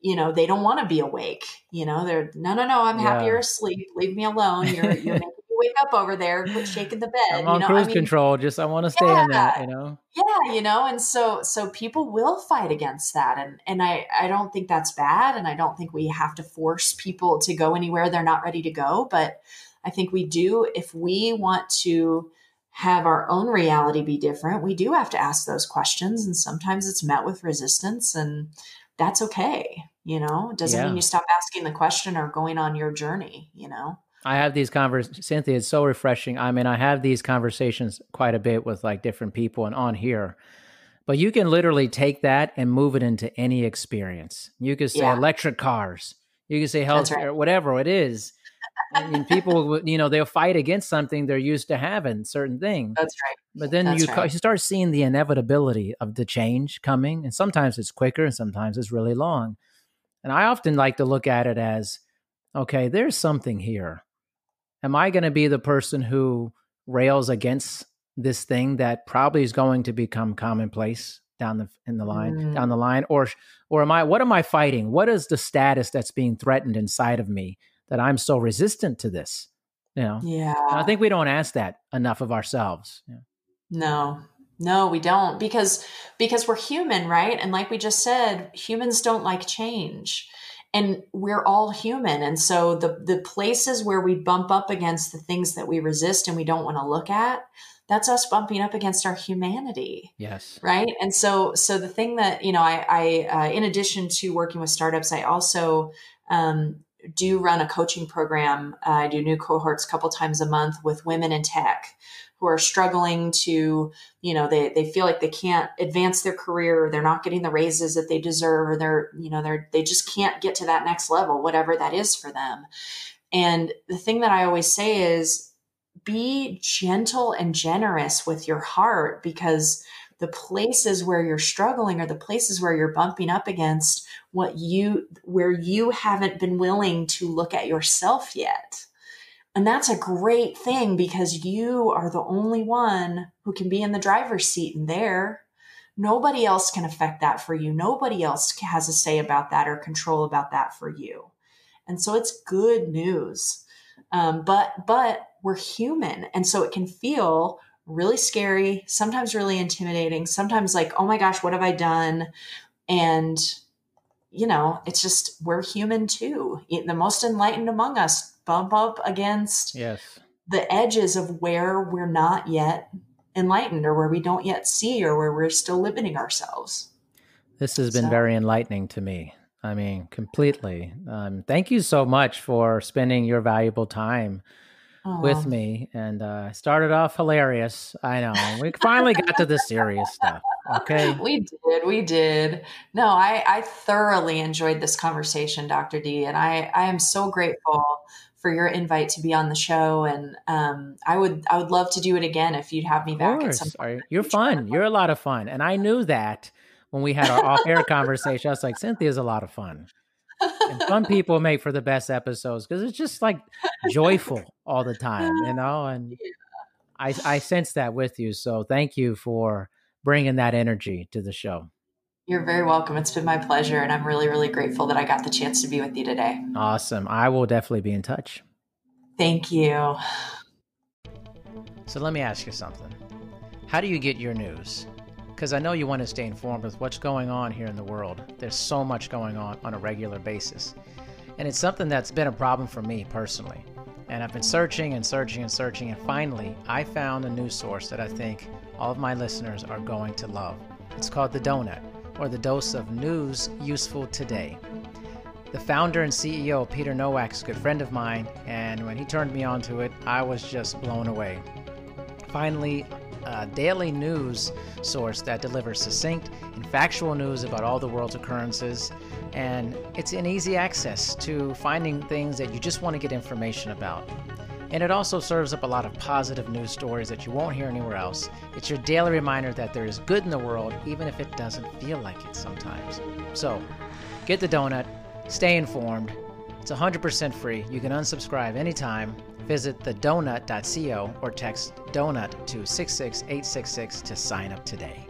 you know they don't want to be awake you know they're no no no i'm Yeah. happier asleep leave me alone you're you're making wake up over there quit shaking the bed I'm you know cruise I mean, control. Just I want to stay in that, you know? yeah you know and so so people will fight against that and and i i don't think that's bad and i don't think we have to force people to go anywhere they're not ready to go but i think we do if we want to have our own reality be different we do have to ask those questions and sometimes it's met with resistance and that's okay you know it doesn't Yeah. mean you stop asking the question or going on your journey you know I have these conversations. Cynthia, it's so refreshing. I mean, I have these conversations quite a bit with like different people and on here. But you can literally take that and move it into any experience. You can say Yeah. electric cars. You can say healthcare, right. whatever it is. I mean, people, would- you know, they'll fight against something they're used to having, certain thing. that's right But then That's you, right. you start seeing the inevitability of the change coming, and sometimes it's quicker, and sometimes it's really long. And I often like to look at it as, okay, there's something here. Am I going to be the person who rails against this thing that probably is going to become commonplace down the in the line Mm. down the line, or or am I? What am I fighting? What is the status that's being threatened inside of me that I'm so resistant to this? You know, yeah and I think we don't ask that enough of ourselves. Yeah. No, no, we don't because because we're human, right? And like we just said, humans don't like change. And we're all human. And so the the places where we bump up against the things that we resist and we don't want to look at, that's us bumping up against our humanity. Yes. Right. And so, so the thing that, you know, I, I uh, in addition to working with startups, I also um, do run a coaching program. Uh, I do new cohorts a couple times a month with women in tech who are struggling to, you know, they, they feel like they can't advance their career, or they're not getting the raises that they deserve, or they're, you know, they're, they just can't get to that next level, whatever that is for them. And the thing that I always say is be gentle and generous with your heart because the places where you're struggling are the places where you're bumping up against what you where you haven't been willing to look at yourself yet and that's a great thing because you are the only one who can be in the driver's seat and there. Nobody else can affect that for you. Nobody else has a say about that or control about that for you. And so it's good news. Um, but but we're human. And so it can feel really scary, sometimes really intimidating, sometimes like, oh my gosh, what have I done? And, you know, it's just, we're human too. The most enlightened among us bump up against yes. the edges of where we're not yet enlightened or where we don't yet see or where we're still limiting ourselves. This has been so. very enlightening to me. I mean, completely. Um, thank you so much for spending your valuable time Aww. with me and uh started off hilarious i know we finally got to the serious stuff okay we did we did no i i thoroughly enjoyed this conversation dr d and i i am so grateful for your invite to be on the show. And um i would i would love to do it again if you'd have me back at some point. you're fun. You're a lot of fun. And i knew that when we had our off-air conversation. I was like cynthia's a lot of fun. And fun people make for the best episodes because it's just like joyful all the time, you know. And I I sense that with you, so thank you for bringing that energy to the show. You're very welcome. It's been my pleasure, and I'm really really grateful that I got the chance to be with you today. Awesome. I will definitely be in touch. Thank you. So let me ask you something. How do you get your news? because I know you want to stay informed with what's going on here in the world. There's so much going on on a regular basis. And it's something that's been a problem for me personally. And I've been searching and searching and searching, and finally, I found a news source that I think all of my listeners are going to love. It's called The Donut, or the dose of news useful today. The founder and CEO, Peter Nowak, is a good friend of mine, and when he turned me on to it, I was just blown away. Finally, a daily news source that delivers succinct and factual news about all the world's occurrences. And it's an easy access to finding things that you just want to get information about. And it also serves up a lot of positive news stories that you won't hear anywhere else. It's your daily reminder that there is good in the world, even if it doesn't feel like it sometimes. So, get the donut, stay informed. It's 100% free. You can unsubscribe anytime Visit thedonut.co or text donut to 66866 to sign up today.